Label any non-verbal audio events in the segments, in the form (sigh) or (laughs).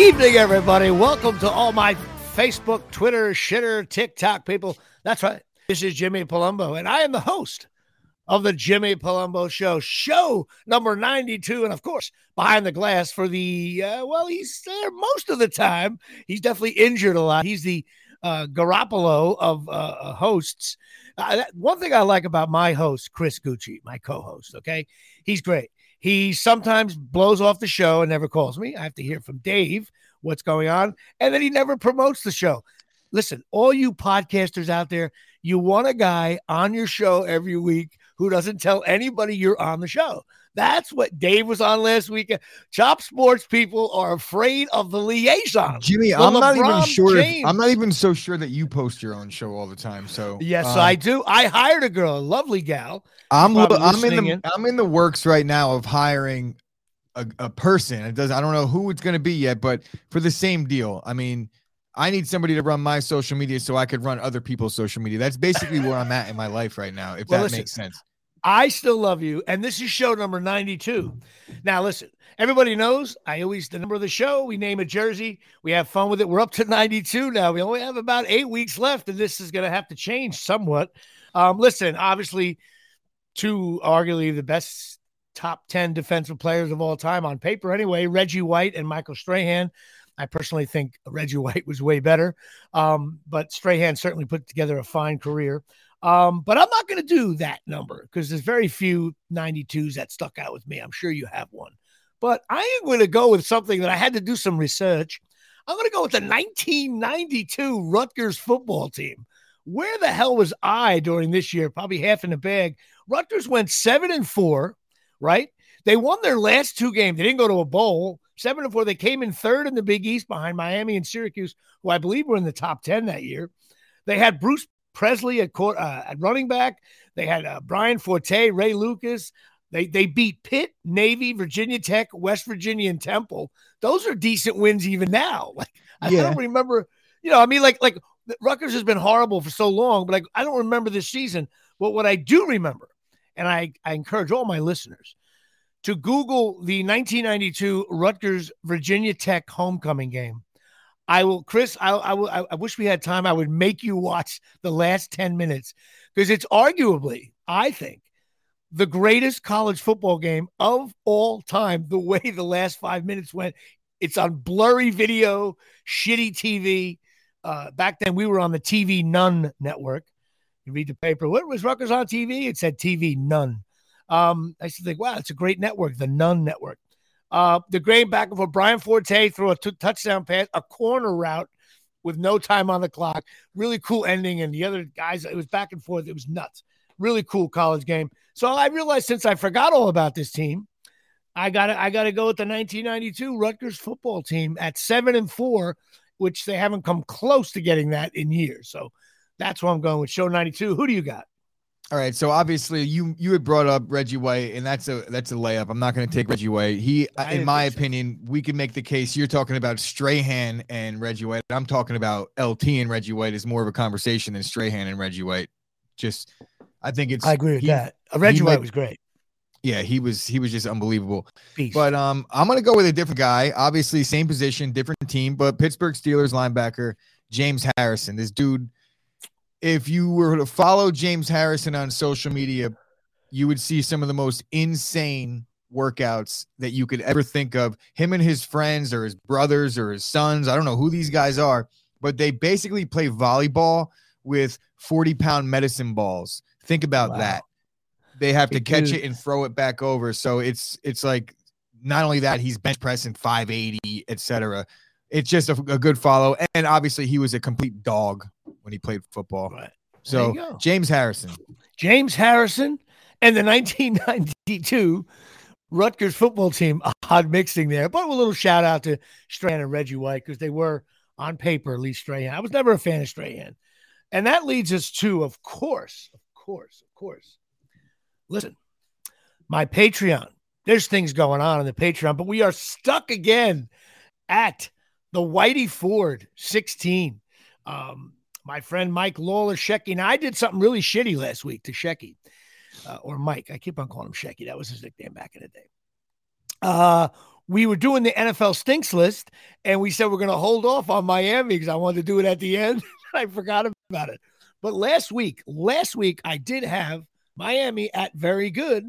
Evening, everybody. Welcome to all my Facebook, Twitter, shitter, TikTok people. That's right. This is Jimmy Palumbo, and I am the host of the Jimmy Palumbo Show, show number 92. And of course, behind the glass for the, uh, well, he's there most of the time. He's definitely injured a lot. He's the uh, Garoppolo of uh, uh hosts. Uh, one thing I like about my host, Chris Gucci, my co host, okay? He's great. He sometimes blows off the show and never calls me. I have to hear from Dave what's going on. And then he never promotes the show. Listen, all you podcasters out there, you want a guy on your show every week who doesn't tell anybody you're on the show. That's what Dave was on last weekend. Chop sports people are afraid of the liaison. Jimmy, I'm not even sure. If, I'm not even so sure that you post your own show all the time. So yes, uh, I do. I hired a girl, a lovely gal. I'm I'm in the in. I'm in the works right now of hiring a, a person. It does. I don't know who it's going to be yet, but for the same deal. I mean, I need somebody to run my social media so I could run other people's social media. That's basically where I'm at in my life right now. If well, that listen, makes sense. I still love you. And this is show number 92. Now, listen, everybody knows I always, the number of the show, we name a jersey. We have fun with it. We're up to 92 now. We only have about eight weeks left, and this is going to have to change somewhat. Um, listen, obviously, two arguably the best top 10 defensive players of all time on paper, anyway, Reggie White and Michael Strahan. I personally think Reggie White was way better, um, but Strahan certainly put together a fine career. Um, but I'm not going to do that number because there's very few 92s that stuck out with me. I'm sure you have one. But I am going to go with something that I had to do some research. I'm going to go with the 1992 Rutgers football team. Where the hell was I during this year? Probably half in the bag. Rutgers went seven and four, right? They won their last two games. They didn't go to a bowl. Seven and four. They came in third in the Big East behind Miami and Syracuse, who I believe were in the top 10 that year. They had Bruce Presley at court, uh, at running back. They had uh, Bryan Fortay, Ray Lucas. They they beat Pitt, Navy, Virginia Tech, West Virginia, and Temple. Those are decent wins even now. (laughs) Like I yeah. don't remember, you know, I mean, like like Rutgers has been horrible for so long, but like I don't remember this season. But what I do remember, and I, I encourage all my listeners to Google the 1992 Rutgers Virginia Tech homecoming game I will, Chris. I, I will. I wish we had time. I would make you watch the last ten minutes because it's arguably, I think, the greatest college football game of all time. The way the last five minutes went, it's on blurry video, shitty TV. Uh, back then, we were on the TV None network. You read the paper. What was Rutgers on TV? It said TV None. Um, I used to think, wow, it's a great network, the None network. Uh, the grain back and forth. Bryan Fortay threw a t- touchdown pass, a corner route with no time on the clock. Really cool ending. And the other guys, it was back and forth. It was nuts. Really cool college game. So I realized since I forgot all about this team, I got I got to go with the 1992 Rutgers football team at seven and four, which they haven't come close to getting that in years. So that's where I'm going with show 92. Who do you got? All right, so obviously you you had brought up Reggie White, and that's a that's a layup. I'm not going to take Reggie White. He, in my opinion, we can make the case. You're talking about Strahan and Reggie White. I'm talking about LT and Reggie White is more of a conversation than Strahan and Reggie White. Just, I think it's. I agree with he, that. Uh, Reggie White might, was great. Yeah, he was he was just unbelievable. But um, I'm gonna go with a different guy. Obviously, same position, different team, but Pittsburgh Steelers linebacker James Harrison. This dude if you were to follow James Harrison on social media, you would see some of the most insane workouts that you could ever think of. Him and his friends or his brothers or his sons, I don't know who these guys are, but they basically play volleyball with 40 pound medicine balls. Think about wow. that. They have to catch it and throw it back over. So it's it's like not only that, he's bench pressing 580, etc. It's just a, a good follow. And obviously he was a complete dog when he played football. Right. So James Harrison. James Harrison and the (laughs) 1992 Rutgers football team. Odd mixing there, but a little shout out to Strahan and Reggie White because they were on paper at least Strahan. I was never a fan of Strahan, and that leads us to, of course, of course, of course. Listen, my Patreon. There's things going on in the Patreon, but we are stuck again at the Whitey Ford 16. Um, my friend Mike Lawler Shecky. Now, I did something really shitty last week to Shecky, uh, or Mike. I keep on calling him Shecky. That was his nickname back in the day. uh, we were doing the NFL stinks list, and we said we're going to hold off on Miami because I wanted to do it at the end. (laughs) I forgot about it. But last week, last week I did have Miami at very good,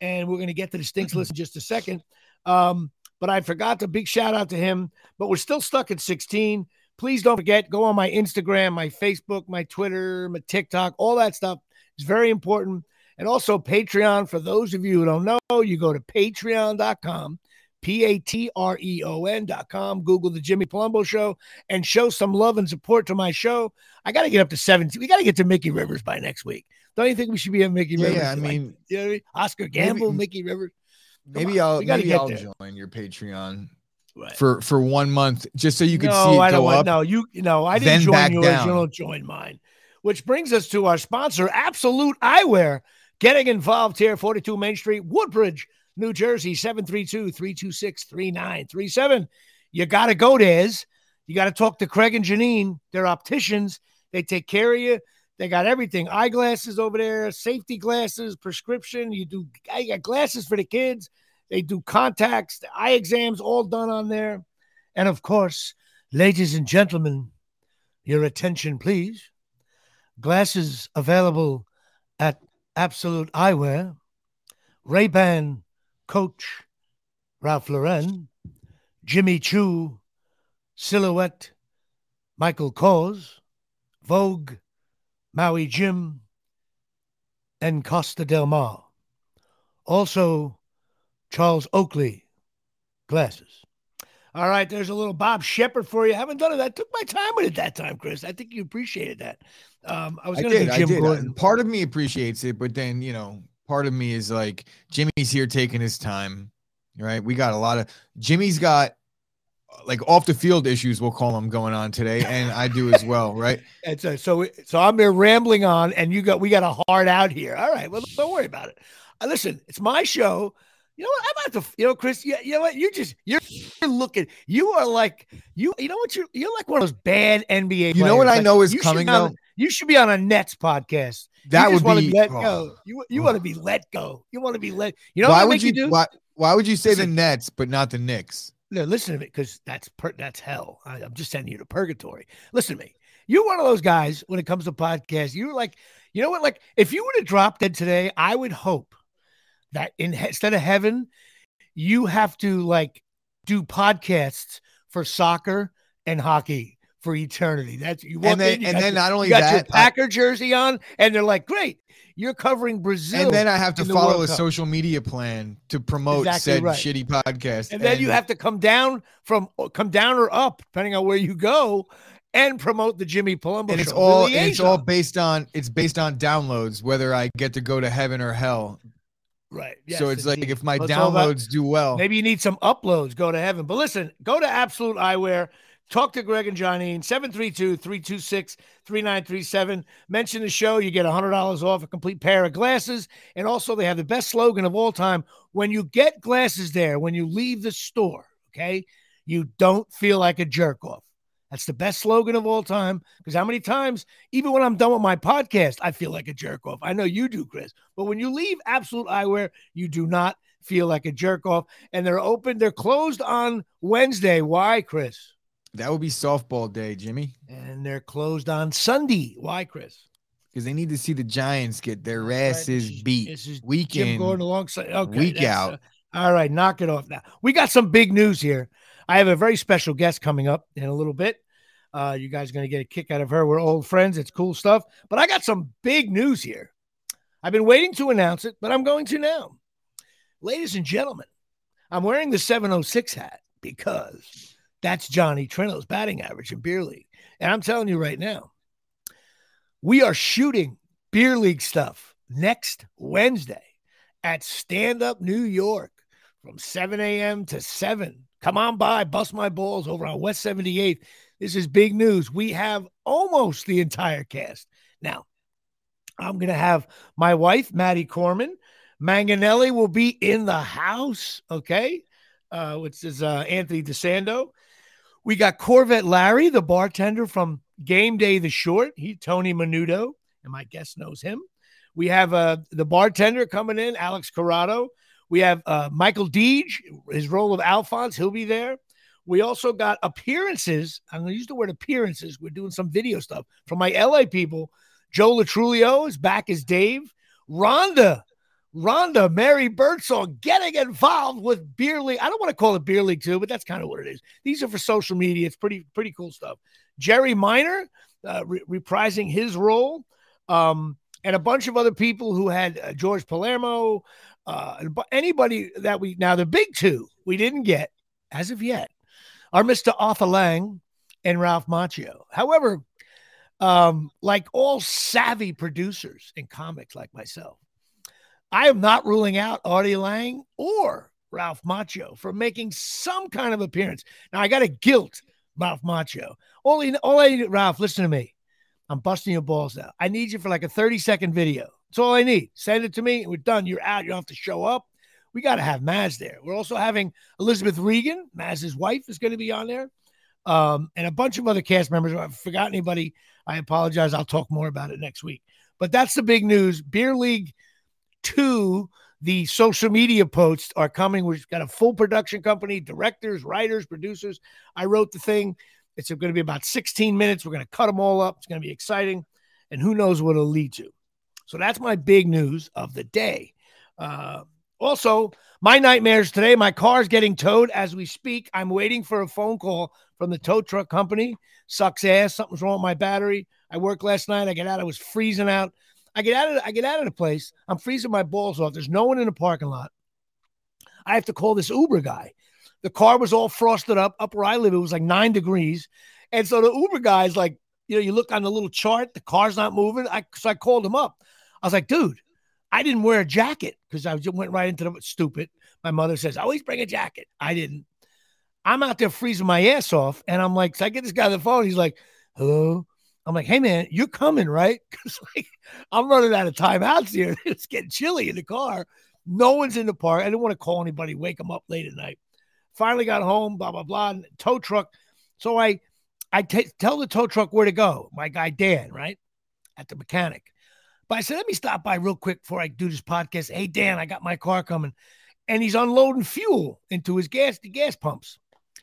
and we're going to get to the stinks list in just a second. Um, but I forgot to big shout out to him. But we're still stuck at 16. Please don't forget, go on my Instagram, my Facebook, my Twitter, my TikTok, all that stuff. is very important. And also Patreon. For those of you who don't know, you go to patreon.com, P A T R E O N.com, Google the Jimmy Palumbo Show, and show some love and support to my show. I got to get up to 17. We got to get to Mickey Rivers by next week. Don't you think we should be at Mickey yeah, Rivers? Yeah, I mean, you know I mean? Oscar Gamble, maybe, Mickey Rivers. Come maybe on, I'll maybe I'll there. join your Patreon right. for for one month just so you could no, see it I don't go want, up. No, you no, I didn't join yours. Down. You don't join mine. Which brings us to our sponsor, Absolute Eyewear. Getting involved here, 42 Main Street, Woodbridge, New Jersey, 732 326 3937. You got to go there. You got to talk to Craig and Janine. They're opticians. They take care of you. They got everything eyeglasses over there, safety glasses, prescription. You do, I got glasses for the kids. They do contacts, eye exams, all done on there. And of course, ladies and gentlemen, your attention, please. Glasses available at Absolute Eyewear, Ray-Ban Coach, Ralph Lauren, Jimmy Choo, Silhouette, Michael Kors, Vogue, Maui Jim, and Costa Del Mar. Also, Charles Oakley glasses. All right, there's a little Bob Sheppard for you. I haven't done it. I took my time with it that time, Chris. I think you appreciated that. Um, I was going to do Jim Gordon. Part of me appreciates it, but then you know, part of me is like Jimmy's here taking his time. Right? We got a lot of Jimmy's got like off the field issues, we'll call them going on today, and I do as well, right? (laughs) And so, so, so I'm here rambling on, and you got we got a hard out here. All right, well, don't worry about it. Uh, listen, it's my show. You know what? I'm about to, you know, Chris. You, you know what? You just you're, you're looking. You are like you. You know what? You're you're like one of those bad NBA. You players. know what like, I know is coming though. On, you should be on a Nets podcast. That would be, be let oh, go. You you oh. want to be let go. You want to be let. You know why would you, do? Why, why would you say listen, the Nets but not the Knicks? No, listen to me, because that's per- that's hell. I, I'm just sending you to purgatory. Listen to me. You're one of those guys when it comes to podcasts. You're like, you know what? Like, if you were to drop dead today, I would hope that in instead of heaven, you have to like do podcasts for soccer and hockey for eternity. That's you and then, in, you and then your, not only you got that, your Packer I, jersey on, and they're like, "Great, you're covering Brazil." And then I have to follow a social media plan to promote exactly said right. shitty podcast. And, and then you have to come down from come down or up, depending on where you go, and promote the Jimmy Palumbo. And it's show, all and it's all based on it's based on downloads, whether I get to go to heaven or hell. Right. Yes, so it's indeed. like if my downloads do well, maybe you need some uploads, go to heaven. But listen, go to Absolute Eyewear. Talk to Greg and Johnny 732 326 3937. Mention the show. You get $100 off a complete pair of glasses. And also, they have the best slogan of all time. When you get glasses there, when you leave the store, okay, you don't feel like a jerk off. That's the best slogan of all time. Because how many times, even when I'm done with my podcast, I feel like a jerk off. I know you do, Chris. But when you leave Absolute Eyewear, you do not feel like a jerk off. And they're open, they're closed on Wednesday. Why, Chris? That would be softball day, Jimmy. And they're closed on Sunday. Why, Chris? Because they need to see the Giants get their asses right. beat. This is weekend. Jim Gordon alongside. Okay, week out. Uh, all right, knock it off now. We got some big news here. I have a very special guest coming up in a little bit. Uh, you guys are going to get a kick out of her. We're old friends. It's cool stuff. But I got some big news here. I've been waiting to announce it, but I'm going to now. Ladies and gentlemen, I'm wearing the 706 hat because that's Johnny Trino's batting average in beer league. And I'm telling you right now, we are shooting beer league stuff next Wednesday at Stand Up New York from 7 a.m. to 7. Come on by, bust my balls over on West 78th. This is big news. We have almost the entire cast. Now, I'm going to have my wife, Maddie Corman. Manganelli will be in the house, okay? Uh, which is uh, Anthony DeSando. We got Corvette Larry, the bartender from Game Day the Short. He Tony Menudo, and my guest knows him. We have uh, the bartender coming in, Alex Corrado. We have uh, Michael Deege, his role of Alphonse, he'll be there. We also got appearances. I'm going to use the word appearances. We're doing some video stuff from my LA people. Joe Latruglio is back as Dave. Rhonda, Rhonda, Mary Birdsong getting involved with Beer League. I don't want to call it Beer League too, but that's kind of what it is. These are for social media. It's pretty, pretty cool stuff. Jerry Minor uh, re- reprising his role. Um, and a bunch of other people who had uh, George Palermo, uh, anybody that we now the big two we didn't get as of yet are Mr. Arthur Lange and Ralph Macchio. However, um, like all savvy producers in comics like myself, I am not ruling out Artie Lange or Ralph Macchio for making some kind of appearance. Now I got to guilt Ralph Macchio. All, all I need, Ralph, listen to me. I'm busting your balls now. I need you for like a 30 second video. That's all I need. Send it to me. And we're done. You're out. You don't have to show up. We got to have Maz there. We're also having Elizabeth Regan, Maz's wife, is going to be on there, um, and a bunch of other cast members. I forgot anybody, I apologize. I'll talk more about it next week. But that's the big news. Beer League 2, the social media posts are coming. We've got a full production company, directors, writers, producers. I wrote the thing. It's going to be about 16 minutes. We're going to cut them all up. It's going to be exciting. And who knows what it'll lead to. So that's my big news of the day. Uh, also, my nightmares today. My car's getting towed as we speak. I'm waiting for a phone call from the tow truck company. Sucks ass. Something's wrong with my battery. I worked last night. I get out. I was freezing out. I get out of I get out of the place. I'm freezing my balls off. There's no one in the parking lot. I have to call this Uber guy. The car was all frosted up. Up where I live, it was like nine degrees. And so the Uber guy's like, you know, you look on the little chart, the car's not moving. I so I called him up. I was like, dude, I didn't wear a jacket because I just went right into the stupid. My mother says, always bring a jacket. I didn't. I'm out there freezing my ass off. And I'm like, so I get this guy on the phone. He's like, hello. I'm like, hey man, you're coming, right? (laughs) Because like I'm running out of timeouts here. (laughs) It's getting chilly in the car. No one's in the park. I didn't want to call anybody, wake them up late at night. Finally got home, blah, blah, blah. Tow truck. So I I t- tell the tow truck where to go. My guy Dan, right? At the mechanic. But I said, let me stop by real quick before I do this podcast. Hey, Dan, I got my car coming. And he's unloading fuel into his gas, the gas pumps.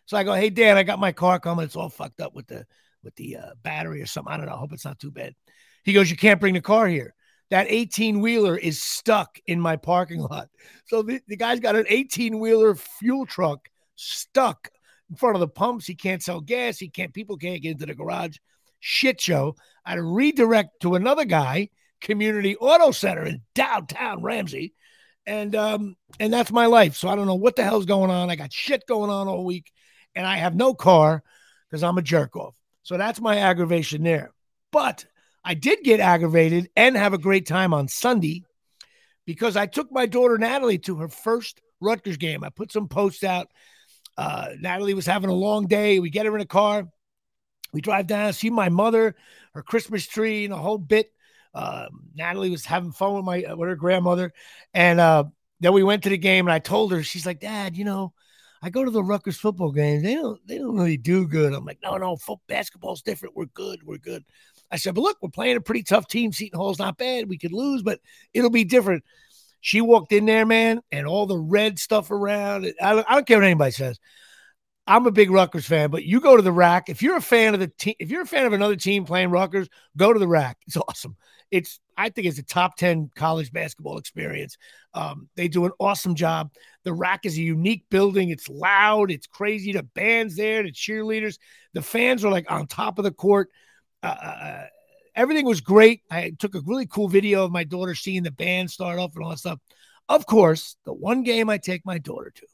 So I go, hey, Dan, I got my car coming. It's all fucked up with the with the uh, battery or something. I don't know. I hope it's not too bad. He goes, you can't bring the car here. That 18 wheeler is stuck in my parking lot. So the, the guy's got an 18 wheeler fuel truck stuck in front of the pumps. He can't sell gas. He can't, people can't get into the garage. Shit show. I had to redirect to another guy Community Auto Center in downtown Ramsey. And um, and that's my life. So I don't know what the hell's going on. I got shit going on all week, and I have no car because I'm a jerk off. So that's my aggravation there. But I did get aggravated and have a great time on Sunday because I took my daughter Natalie to her first Rutgers game. I put some posts out. Uh, Natalie was having a long day. We get her in a car. We drive down, see my mother, her Christmas tree, and a whole bit. Uh, Natalie was having fun with my with her grandmother, and uh, then we went to the game. And I told her, she's like, "Dad, you know, I go to the Rutgers football games. They don't they don't really do good." I'm like, "No, no, football basketball's different. We're good. We're good." I said, "But look, we're playing a pretty tough team. Seton Hall's not bad. We could lose, but it'll be different." She walked in there, man, and all the red stuff around. I I don't care what anybody says. I'm a big Rutgers fan, but you go to the RAC. If you're a fan of the team, if you're a fan of another team playing Rutgers, go to the RAC. It's awesome it's I think it's a top 10 college basketball experience. Um, they do an awesome job. The RAC is a unique building. It's loud, it's crazy. The band's there, the cheerleaders, the fans are like on top of the court. Uh, uh, uh, everything was great. I took a really cool video of my daughter seeing the band start off and all that stuff. Of course, the one game I take my daughter to,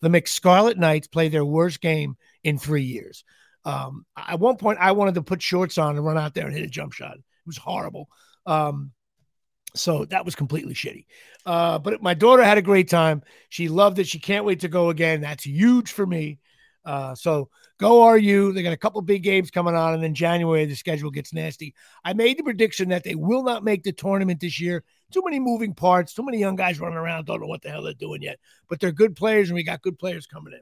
the McScarlet Knights play their worst game in three years. Um, at one point, I wanted to put shorts on and run out there and hit a jump shot. It was horrible. Um, so that was completely shitty. Uh, but my daughter had a great time. She loved it. She can't wait to go again. That's huge for me. Uh, so go RU. They got a couple big games coming on, and then January the schedule gets nasty. I made the prediction that they will not make the tournament this year. Too many moving parts, too many young guys running around, don't know what the hell they're doing yet. But they're good players, and we got good players coming in.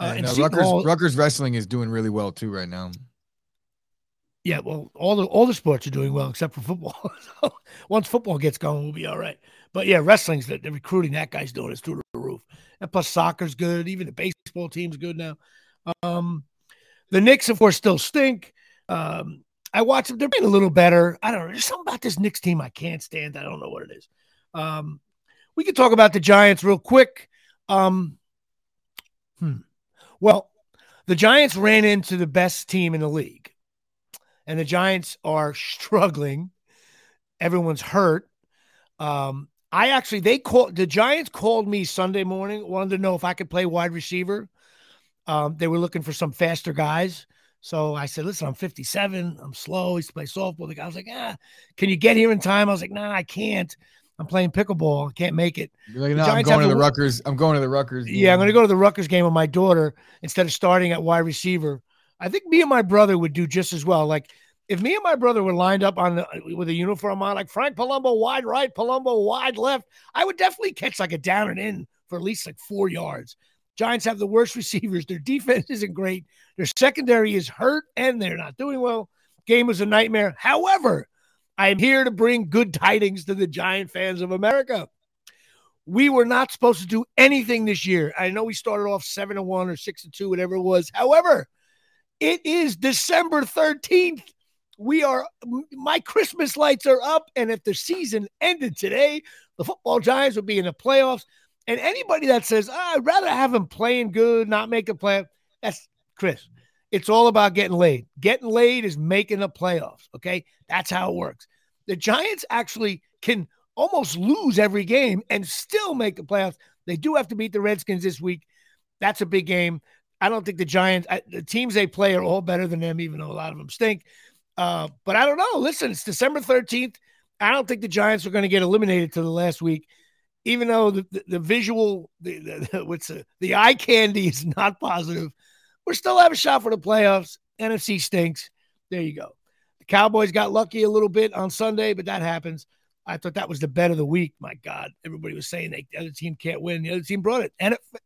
Uh, and, and Rutgers, Hall, Rutgers wrestling is doing really well too right now. Yeah, well, all the all the sports are doing well except for football. (laughs) so once football gets going, we'll be all right. But yeah, wrestling's the, the recruiting that guy's doing is through the roof. And plus soccer's good. Even the baseball team's good now. Um, the Knicks, of course, still stink. Um, I watch them. They're being a little better. I don't know. There's something about this Knicks team I can't stand. I don't know what it is. Um, we can talk about the Giants real quick. Um, hmm. Well, the Giants ran into the best team in the league, and the Giants are struggling. Everyone's hurt. Um, I actually they called the Giants called me Sunday morning, wanted to know if I could play wide receiver. Um, they were looking for some faster guys. So I said, listen, I'm 57. I'm slow. I used to play softball. The guy was like, ah, can you get here in time? I was like, nah, I can't. I'm playing pickleball. I can't make it. You're like, no, I'm going to the Rutgers. I'm going to the Rutgers. Game. Yeah, I'm going to go to the Rutgers game with my daughter instead of starting at wide receiver. I think me and my brother would do just as well. Like if me and my brother were lined up on the, with a uniform on, like Frank Palumbo wide right, Palumbo wide left, I would definitely catch like a down and in for at least like four yards. Giants have the worst (laughs) receivers. Their defense isn't great. Their secondary is hurt and they're not doing well. Game was a nightmare. However, I am here to bring good tidings to the Giant fans of America. We were not supposed to do anything this year. I know we started off 7 to 1 or 6 to 2, whatever it was. However, it is December 13th. We are, my Christmas lights are up. And if the season ended today, the football Giants would be in the playoffs. And anybody that says, oh, I'd rather have him playing good, not make a play, that's Chris. It's all about getting laid. Getting laid is making the playoffs. Okay. That's how it works. The Giants actually can almost lose every game and still make the playoffs. They do have to beat the Redskins this week. That's a big game. I don't think the Giants, I, the teams they play are all better than them, even though a lot of them stink. Uh, but I don't know. Listen, it's December 13th. I don't think the Giants are going to get eliminated to the last week even though the, the, the visual, the, the, (laughs) what's the, the eye candy is not positive, We're still have a shot for the playoffs. NFC stinks. There you go. The Cowboys got lucky a little bit on Sunday, but that happens. I thought that was the bet of the week. My God, everybody was saying they, the other team can't win. The other team brought it.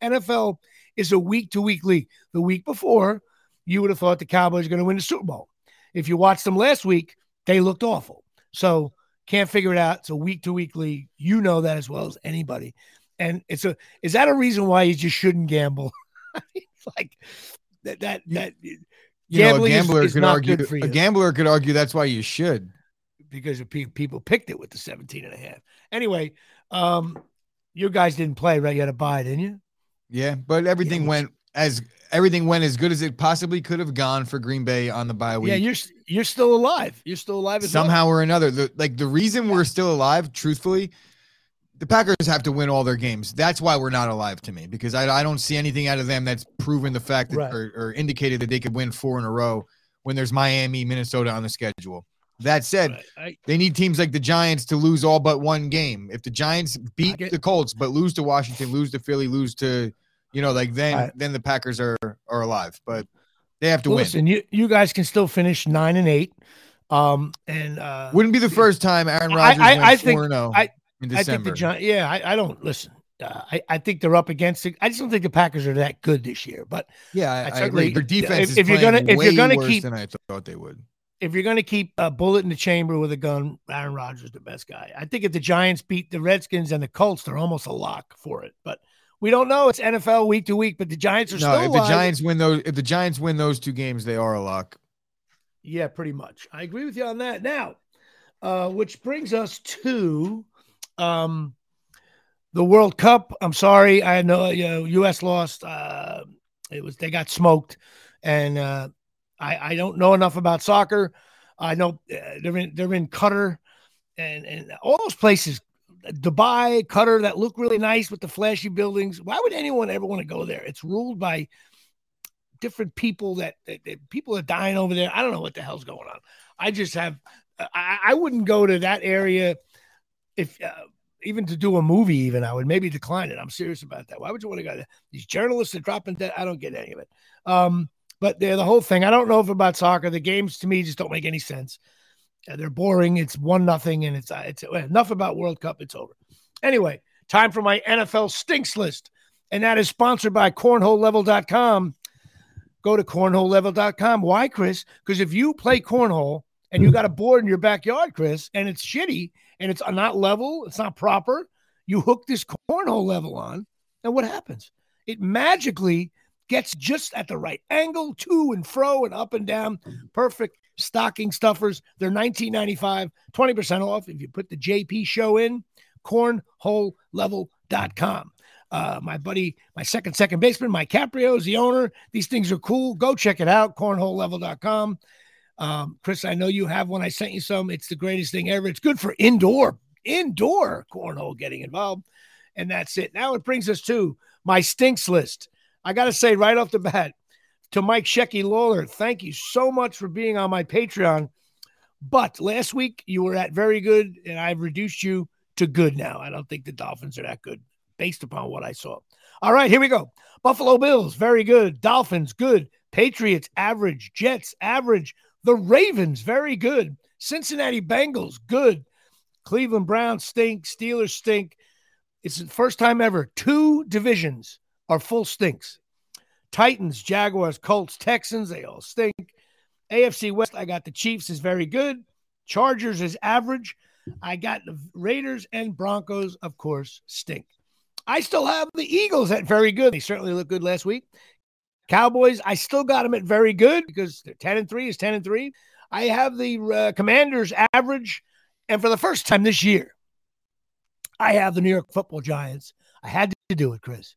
NFL is a week to week league. The week before, you would have thought the Cowboys were going to win the Super Bowl. If you watched them last week, they looked awful. So can't figure it out. It's a week to week league. You know that as well as anybody. And it's a is that a reason why you just shouldn't gamble? (laughs) like that that that you know, a gambler is, is could argue a gambler could argue that's why you should because people picked it with the 17 and a half. Anyway, um you guys didn't play, right? You had to buy, didn't you? Yeah, but everything yeah, went as everything went as good as it possibly could have gone for Green Bay on the bye week. Yeah, you're you're still alive. You're still alive somehow well. or another. The, like the reason we're still alive, truthfully, the Packers have to win all their games. That's why we're not alive to me because I, I don't see anything out of them that's proven the fact that right. or, or, indicated that they could win four in a row when there's Miami, Minnesota on the schedule. That said, right. I, they need teams like the Giants to lose all but one game. If the Giants beat get, the Colts but lose to Washington, lose to Philly, lose to you know, like then I, then the Packers are are alive, but they have to well, win. Listen, you you guys can still finish nine and eight. Um, and uh, wouldn't be the first time Aaron Rodgers I, I, I think oh I, I think the Giants. Yeah, I, I don't listen. Uh, I, I think they're up against it. I just don't think the Packers are that good this year. But yeah, I, I agree. Their defense if, if you're gonna if you're gonna keep than I thought they would. If you're gonna keep a bullet in the chamber with a gun, Aaron Rodgers is the best guy. I think if the Giants beat the Redskins and the Colts, they're almost a lock for it. But we don't know. It's NFL week to week, but the Giants are no, still. If alive. the Giants win those, if the Giants win those two games, they are a lock. Yeah, pretty much. I agree with you on that. Now, uh, which brings us to um, the World Cup. I'm sorry, I had no. You know, U.S. lost. Uh, it was they got smoked, and uh, I I don't know enough about soccer. I know uh, they're in they're in Qatar, and and all those places Dubai, Qatar that look really nice with the flashy buildings. Why would anyone ever want to go there? It's ruled by different people that, that, that, people are dying over there. I don't know what the hell's going on. I just have I, I wouldn't go to that area if uh, even to do a movie. Even I would maybe decline it. I'm serious about that. Why would you want to go there? These journalists are dropping dead. I don't get any of it. Um, but the whole thing. I don't know if about soccer. The games to me just don't make any sense. They're boring. It's one nothing, and it's uh, it's enough about World Cup. It's over. Anyway, time for my NFL stinks list, and that is sponsored by CornholeLevel.com. Go to CornholeLevel.com. Why, Chris? Because if you play cornhole and you got a board in your backyard, Chris, and it's shitty and it's not level, it's not proper, You hook this cornhole level on, and what happens? It magically gets just at the right angle, to and fro and up and down. Perfect stocking stuffers. They're 19.95, 20% off if you put the JP show in, cornholelevel.com. Uh, my buddy, my second second baseman, Mike Caprio is the owner. These things are cool. Go check it out, cornholelevel.com. Um, Chris, I know you have one. I sent you some. It's the greatest thing ever. It's good for indoor, indoor cornhole getting involved. And that's it. Now it brings us to my stinks list. I got to say right off the bat to Mike Shecky Lawler, thank you so much for being on my Patreon. But last week you were at very good, and I've reduced you to good now. I don't think the Dolphins are that good based upon what I saw. All right, here we go. Buffalo Bills, very good. Dolphins, good. Patriots, average. Jets, average. The Ravens, very good. Cincinnati Bengals, good. Cleveland Browns stink. Steelers stink. It's the first time ever two divisions are full stinks. Titans, Jaguars, Colts, Texans, they all stink. AFC West, I got the Chiefs is very good. Chargers is average. I got the Raiders and Broncos, of course, stink. I still have the Eagles at very good. They certainly looked good last week. Cowboys, I still got them at very good because 10 and 3 is 10 and 3. I have the uh, Commanders average. And for the first time this year, I have the New York football Giants. I had to do it, Chris.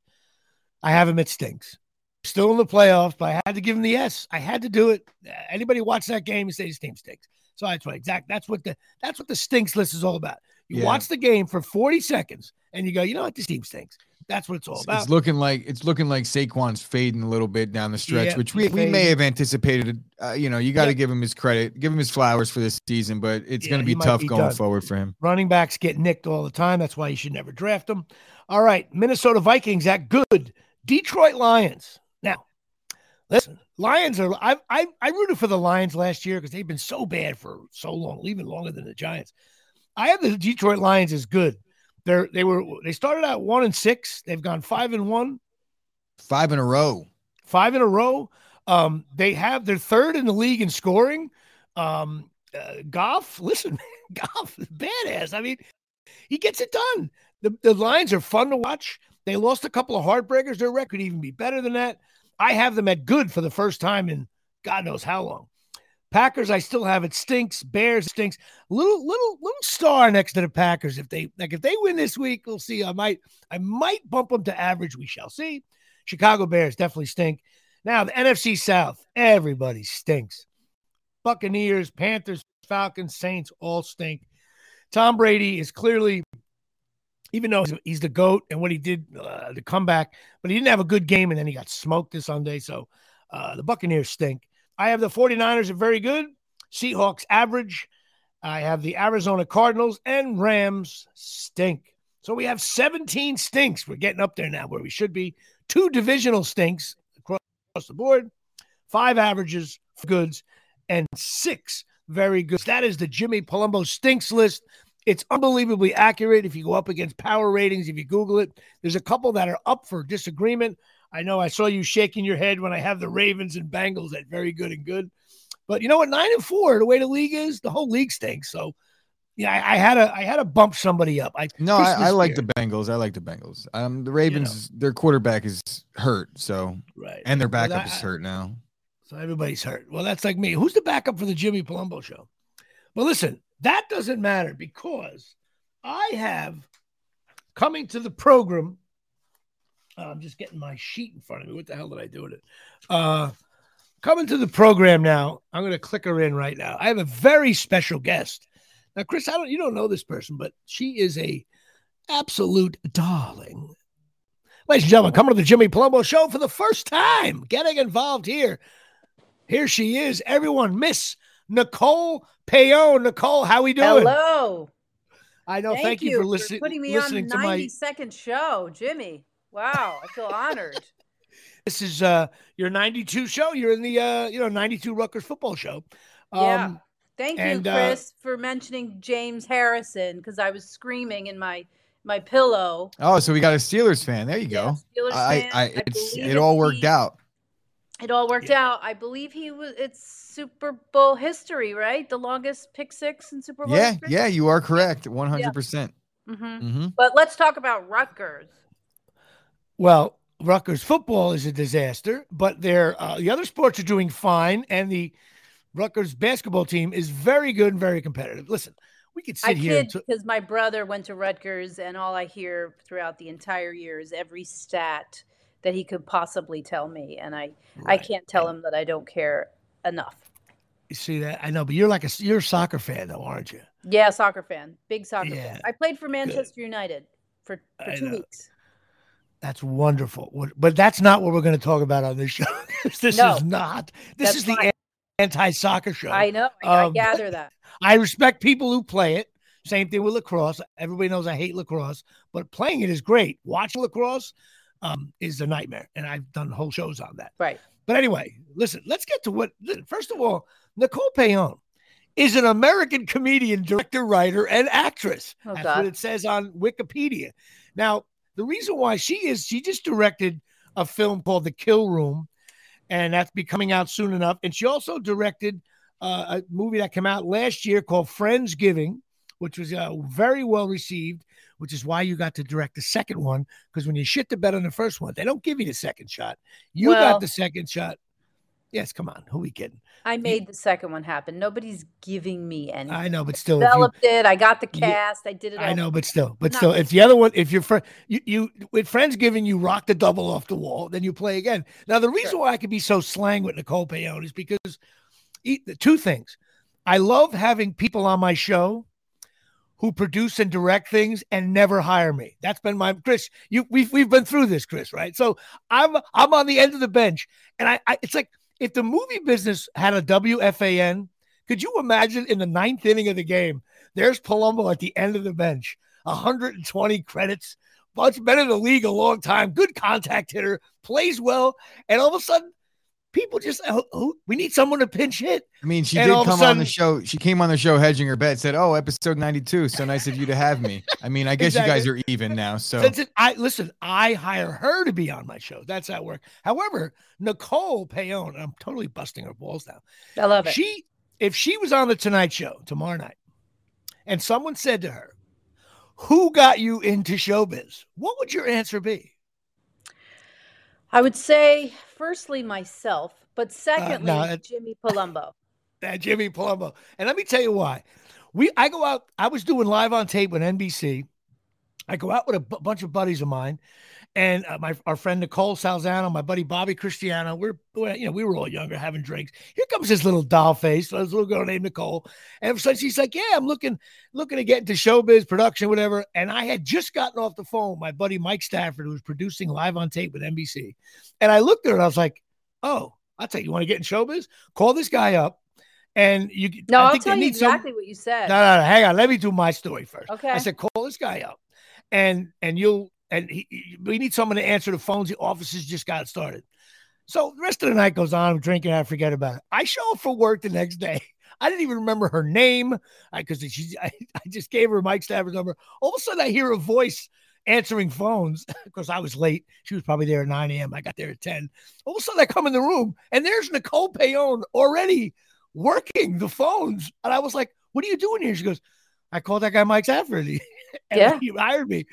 I have him at stinks. Still in the playoffs, but I had to give him the S. I had to do it. Anybody watch that game and say this team stinks. So that's what exact. That's what the that's what the stinks list is all about. You yeah. watch the game for 40 seconds and you go, you know what, this team stinks. That's what it's all about. It's looking like it's looking like Saquon's fading a little bit down the stretch, yeah, which we, we may have anticipated. Uh, you know, you got to yeah. give him his credit, give him his flowers for this season, but it's going to be tough be going done. forward for him. Running backs get nicked all the time. That's why you should never draft them. All right, Minnesota Vikings at good. Detroit Lions. Now, listen, Lions are. I I I rooted for the Lions last year because they've been so bad for so long, even longer than the Giants. I have the Detroit Lions as good. They're they were they started out one and six. They've gone five and one. Five in a row. Five in a row. Um, they have their third in the league in scoring. Um, uh, Goff, listen, (laughs) Goff is badass. I mean, he gets it done. The the lines are fun to watch. They lost a couple of heartbreakers. Their record even be better than that. I have them at good for the first time in God knows how long. Packers, I still have it stinks. Bears stinks. Little little little star next to the Packers. If they like, if they win this week, we'll see. I might I might bump them to average. We shall see. Chicago Bears definitely stink. Now the NFC South, everybody stinks. Buccaneers, Panthers, Falcons, Saints all stink. Tom Brady is clearly, even though he's the goat and what he did, uh, the comeback, but he didn't have a good game and then he got smoked this Sunday. So uh, the Buccaneers stink. I have the 49ers are very good. Seahawks average. I have the Arizona Cardinals and Rams stink. So we have 17 stinks. We're getting up there now where we should be. Two divisional stinks across the board, five averages for goods, and six very good. That is the Jimmy Palumbo stinks list. It's unbelievably accurate if you go up against power ratings, if you Google it. There's a couple that are up for disagreement. I know I saw you shaking your head when I have the Ravens and Bengals at very good and good. But you know what? Nine and four, the way the league is, the whole league stinks. So yeah, I, I had a I had to bump somebody up. I no, I, I, like the Bengals. I like the Bengals. Um, the Ravens, you know. their quarterback is hurt, so right, and their backup is hurt now. So everybody's hurt. Well, that's like me. Who's the backup for the Jimmy Palumbo show? Well, listen, that doesn't matter because I have coming to the program uh, I'm just getting my sheet in front of me. What the hell did I do with it? Uh, coming to the program now. I'm going to click her in right now. I have a very special guest. Now, Chris, I don't you don't know this person, but she is a absolute darling. Ladies and gentlemen, coming to the Jimmy Palumbo show for the first time, getting involved here. Here she is, everyone, Miss Nicol Paone. Nicol, how we doing? Hello. I know. Thank, thank you, you, for, listen, for putting me listening on 90 my second show, Jimmy. Wow, I feel honored. (laughs) This is uh your 92 show. You're in the uh you know 92 Rutgers football show. Um, yeah. Thank and, you, uh, Chris, uh, for mentioning James Harrison because I was screaming in my my pillow. Oh, so we got a Steelers fan. There you go. Steelers I, fan. I, I it's it all worked he, out. It all worked yeah. out. I believe he was. It's Super Bowl history, right? The longest pick six in Super Bowl. Yeah, history? yeah, you are correct. One hundred percent. Mm-hmm. Mm-hmm. But let's talk about Rutgers. Well, Rutgers football is a disaster, but their uh, the other sports are doing fine, and the Rutgers basketball team is very good and very competitive. Listen, we could sit I here because t- my brother went to Rutgers, and all I hear throughout the entire year is every stat that he could possibly tell me, and I right. I can't tell him that I don't care enough. You see that? I know, but you're like a you're a soccer fan though, aren't you? Yeah, soccer fan, big soccer yeah. fan. I played for Manchester Good. United for, for two weeks. That's wonderful. But that's not what we're going to talk about on this show. (laughs) this no, is not. This is fine. the anti-soccer show. I know. I, um, I gather that. (laughs) I respect people who play it. Same thing with lacrosse. Everybody knows I hate lacrosse, but playing it is great. Watching lacrosse um, is a nightmare, and I've done whole shows on that. Right. But anyway, listen. Let's get to what. First of all, Nicol Paone is an American comedian, director, writer, and actress. Oh, That's God. what it says on Wikipedia. Now, the reason why she is, she just directed a film called The Kill Room, and that's be coming out soon enough. And she also directed uh, a movie that came out last year called Friendsgiving, which was uh, very well received, which is why you got to direct the second one. Because when you shit the bed on the first one, they don't give you the second shot. You well, got the second shot. Yes, come on. Who we kidding? I made you, the second one happen. Nobody's giving me any. I know, but still, developed you, it. I got the cast. You, I did it. I know, but still, but still, if the other one, if your friend, you, you with friends giving you rock the double off the wall, then you play again. Now, the reason sure. why I could be so slang with Nicol Paone is because two things. I love having people on my show who produce and direct things and never hire me. That's been my Chris. You we've we've been through this, Chris. Right? So I'm I'm on the end of the bench, and I, I it's like if the movie business had a WFAN, could you imagine in the ninth inning of the game, there's Palumbo at the end of the bench, 120 credits, much been in the league a long time, good contact hitter, plays well, and all of a sudden people just oh, oh, we need someone to pinch hit. I mean, she and did come sudden, on the show. She came on the show hedging her bet. Said, "Oh, episode ninety-two. So nice of you to have me." I mean, I guess exactly. you guys are even now. So I listen. I hire her to be on my show. That's how it works. However, Nicol Paone, I'm totally busting her balls now. I love it. She, if she was on the Tonight Show tomorrow night, and someone said to her, "Who got you into showbiz?" What would your answer be? I would say, firstly, myself, but secondly, uh, no, Jimmy Palumbo. (laughs) That Jimmy Palumbo. And let me tell you why. We I go out, I was doing live on tape with NBC. I go out with a b- bunch of buddies of mine, and uh, my our friend Nicole Salzano, my buddy Bobby Cristiano. We're, we're, you know we were all younger having drinks. Here comes this little doll face, this little girl named Nicol, and so she's like, "Yeah, I'm looking looking to get into showbiz production, whatever." And I had just gotten off the phone with my buddy Mike Stafford, who was producing live on tape with NBC, and I looked at her and I was like, "Oh, I'll tell you, you want to get in showbiz? Call this guy up." And you no, I will tell you exactly some, what you said. No, no, no, hang on. Let me do my story first. Okay. I said, call this guy up, and and you'll and he, we need someone to answer the phones. The offices just got started. So the rest of the night goes on. I'm drinking. I forget about it. I show up for work the next day. (laughs) I didn't even remember her name because (laughs) I, I, just gave her Mike Stafford's number. All of a sudden, I hear a voice answering phones (laughs) because I was late. She was probably there at 9 a.m. I got there at 10. All of a sudden, I come in the room and there's Nicol Paone already working the phones. And I was like, What are you doing here? She goes, I called that guy Mike Stafford. and yeah. he hired me.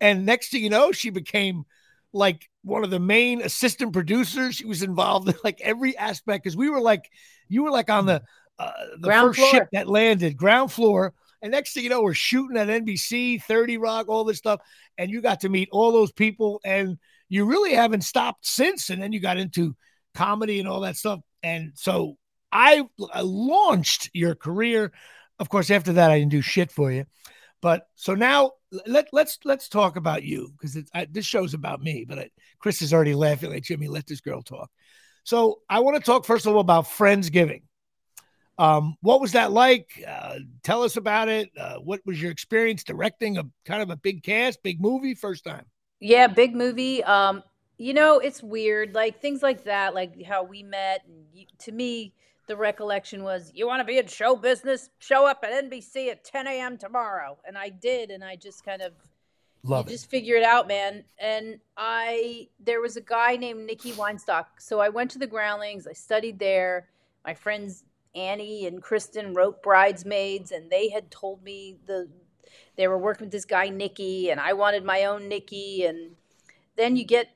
And next thing you know, she became like one of the main assistant producers. She was involved in like every aspect because we were like, you were like on the uh, the ground first floor. ship that landed, ground floor. And next thing you know, we're shooting at NBC, 30 Rock, all this stuff. And you got to meet all those people. And you really haven't stopped since. And then you got into comedy and all that stuff. And so I, I launched your career. Of course, after that, I didn't do shit for you. But so now let let's let's talk about you because this show's about me. But I, Chris is already laughing like Jimmy. Let this girl talk. So I want to talk first of all about Friendsgiving. Um, what was that like? Uh, tell us about it. Uh, what was your experience directing a kind of a big cast, big movie, first time? Yeah, big movie. Um, you know, it's weird, like things like that, like how we met. And you, to me, the recollection was, "You want to be in show business? Show up at NBC at 10 a.m. tomorrow." And I did, and I just kind of Love you it. just figure it out, man. And I there was a guy named Nikki Weinstock, so I went to the Groundlings. I studied there. My friends Annie and Kristen wrote Bridesmaids, and they had told me the they were working with this guy Nikki, and I wanted my own Nikki. and then you get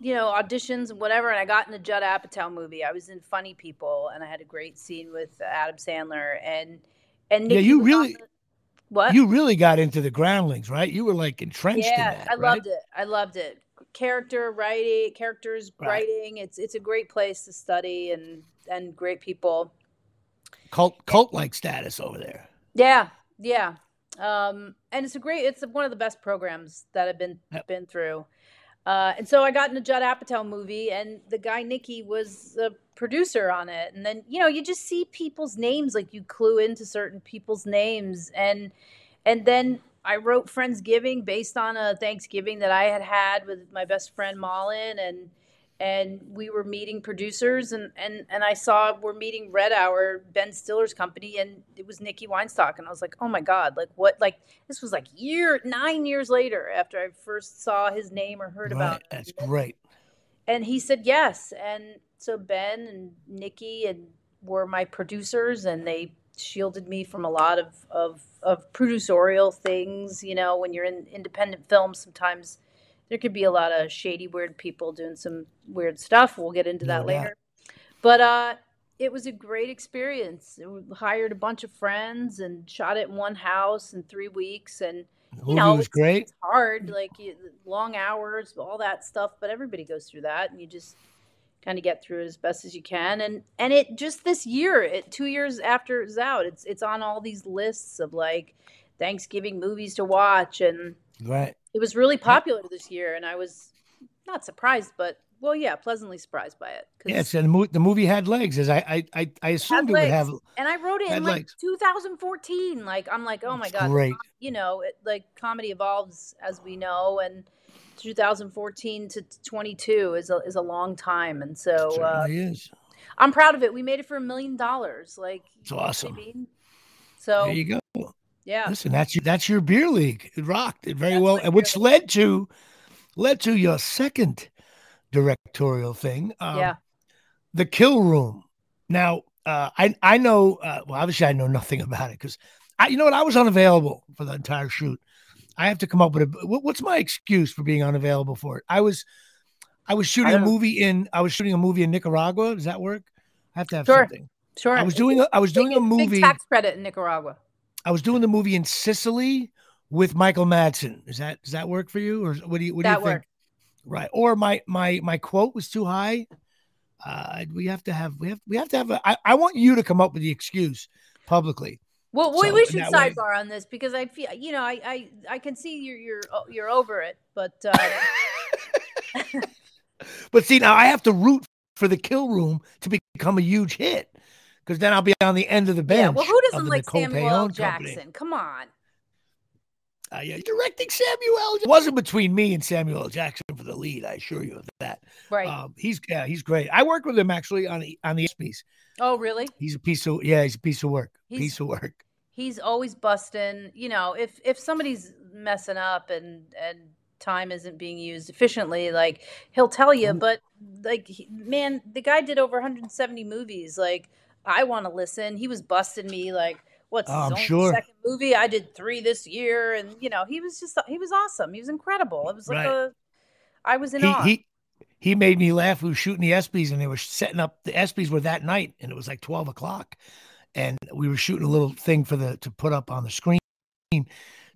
you know auditions and whatever, and I got in the Judd Apatow movie. I was in Funny People, and I had a great scene with Adam Sandler, and and Nicky yeah, you really. The, what you really got into the groundlings, right? You were like entrenched yeah, in that. I right? loved it. I loved it. Character writing, characters Right. writing. It's it's a great place to study and and great people. Cult cult like status over there. Yeah, yeah. Um, and it's a great. It's one of the best programs that I've been Yep. been through. Uh, and so I got in a Judd Apatow movie, and the guy Nicky was the producer on it. And then you know you just see people's names, like you clue into certain people's names, and and then I wrote Friendsgiving based on a Thanksgiving that I had had with my best friend Malin, and and we were meeting producers, and and and I saw we're meeting Red Hour, Ben Stiller's company, and it was Nicky Weinstock, and I was like, oh my god, like what? Like this was like year nine years later after I first saw his name or heard about. Right. him. That's great. And he said yes, and so Ben and Nicky and were my producers, and they shielded me from a lot of of of producerial things. You know, when you're in independent films, sometimes there could be a lot of shady, weird people doing some weird stuff. We'll get into that later. But uh, it was a great experience. We hired a bunch of friends and shot it in one house in three weeks, and you movie know, was it's, great. it's hard, like you, long hours, all that stuff. But everybody goes through that, and you just kind of get through it as best as you can. And and it just this year, it two years after it's out, it's it's on all these lists of like Thanksgiving movies to watch, and Right. it was really popular this year. And I was not surprised, but well, yeah, pleasantly surprised by it. it's, and the, mo- the movie had legs, as I I I, I assumed it would have. and I wrote it in like legs. 2014. Like I'm like, oh my It's god, great. you know, it, like comedy evolves as we know, and 2014 to 22 is a is a long time, and so uh, is. I'm proud of it. We made it for a million dollars. Like, It's you know I awesome. mean? So There you go. Yeah, Listen, that's your that's your beer league. It rocked it very That's well, and which led to led to your second directorial thing. Um, yeah, the kill room. Now, uh, I I know. Uh, well, obviously, I know nothing (laughs) about it because I, you know what, I was unavailable for the entire shoot. I have to come up with a. what- What's my excuse for being unavailable for it? I was, I was shooting a don't know. movie in. I was shooting a movie in Nicaragua. Does that work? I have to have Sure. something. sure. I was doing. A, I was doing big, a movie. Tax credit in Nicaragua. I was doing the movie in Sicily with Michael Madsen. Is that does that work for you, or what do you what do That you think? worked. Right. Or my my my quote was too high. Uh, we have to have we have we have to have a. I, I want you to come up with the excuse publicly. Well, we, So, we should that way- sidebar on this because I feel, you know, I I, I can see you're you're you're over it, but uh, (laughs) But see, now I have to root for the kill room to become a huge hit because then I'll be on the end of the bench. yeah. Well, who doesn't like Nicol Samuel L. Paone Jackson? company. Come on. Uh, yeah, directing Samuel. It wasn't between me and Samuel Jackson for the lead. I assure you of that. Right. Um, he's yeah, he's great. I worked with him actually on the on the ESPYS. oh, really? He's a piece of yeah, he's a piece of work. He's- piece of work. He's always busting. You know, if if somebody's messing up and and time isn't being used efficiently, like he'll tell you. But like, he- man, the guy did over 170 movies. Like, I want to listen. He was busting me. Like, what's Oh, his sure. second movie? I did three this year, and you know, he was just he was awesome. He was incredible. It was like Right. a I was in He awe. he he made me laugh. We were shooting the ESPYS and they were setting up the ESPYS were that night and it was like 12 o'clock. And we were shooting a little thing for the to put up on the screen